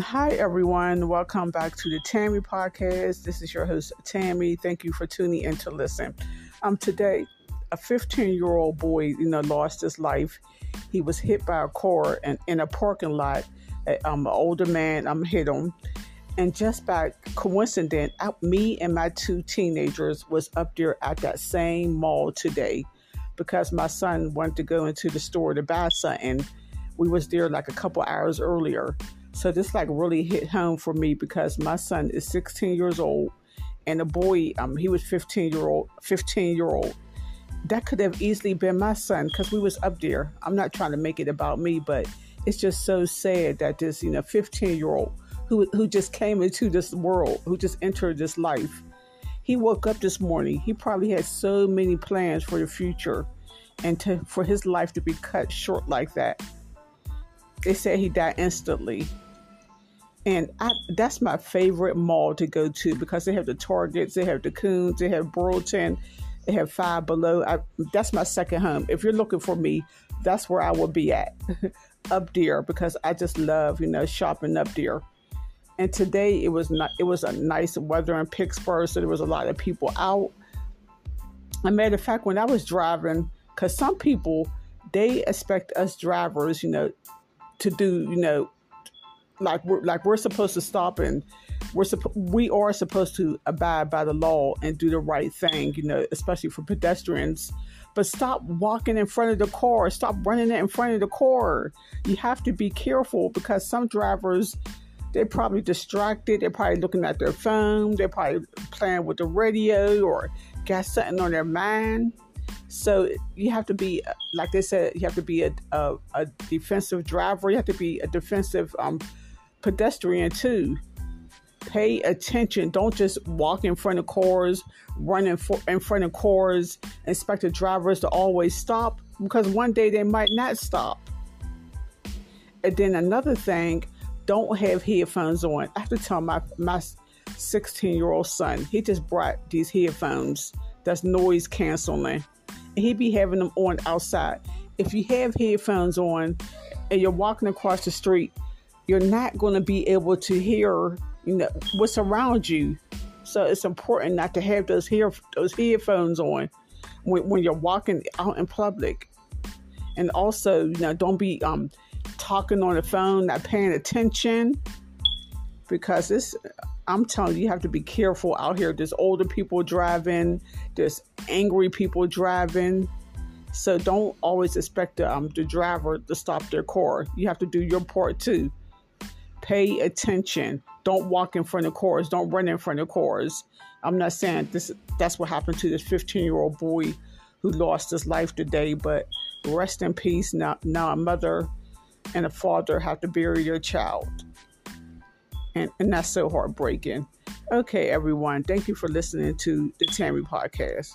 Hi, everyone. Welcome back to the Tammy Podcast. This is your host, Tammy. Thank you for tuning in to listen. Um, today, a 15 year old boy, you know, lost his life. He was hit by a car and in a parking lot. Um, an older man um, hit him. And just by coincidence, I, me and my two teenagers was up there at that same mall today because my son wanted to go into the store to buy something. We was there like a couple hours earlier. So this like really hit home for me because my son is 16 years old and a boy, um, he was 15 year old, 15 year old. That could have easily been my son because we was up there. I'm not trying to make it about me, but it's just so sad that this, you know, 15 year old who who just came into this world, who just entered this life. He woke up this morning. He probably had so many plans for the future, and to for his life to be cut short like that. They said he died instantly. And I, that's my favorite mall to go to because they have the Targets, they have the Coons, they have Burlington, they have Five Below. I, that's my second home. If you're looking for me, that's where I will be at, up there, because I just love, you know, shopping up there. And today it was not. It was a nice weather in Pittsburgh, so there was a lot of people out. a matter of fact, when I was driving, because some people they expect us drivers, you know, to do, you know, like we're like we're supposed to stop and we're supposed we are supposed to abide by the law and do the right thing, you know, especially for pedestrians. But stop walking in front of the car. Stop running in front of the car. You have to be careful because some drivers they're probably distracted. They're probably looking at their phone. They're probably playing with the radio or got something on their mind. So you have to be, like they said, you have to be a, a, a defensive driver. You have to be a defensive um, pedestrian too. Pay attention. Don't just walk in front of cars, run in, for, in front of cars, expect the drivers to always stop because one day they might not stop. And then another thing, don't have headphones on. I have to tell my my 16 year old son, he just brought these headphones that's noise canceling. He be having them on outside. If you have headphones on and you're walking across the street, you're not going to be able to hear, you know, what's around you. So it's important not to have those hear those headphones on when, when you're walking out in public. And also, you know, don't be um talking on the phone, not paying attention, because this, I'm telling you, you have to be careful out here. There's older people driving, there's angry people driving. So don't always expect the, um, the driver to stop their car. You have to do your part too. Pay attention. Don't walk in front of cars. Don't run in front of cars. I'm not saying this. That's what happened to this 15 year old boy who lost his life today. But rest in peace. Now, now a mother and a father have to bury their child. And, and that's so heartbreaking. Okay, everyone. Thank you for listening to the Tammy podcast.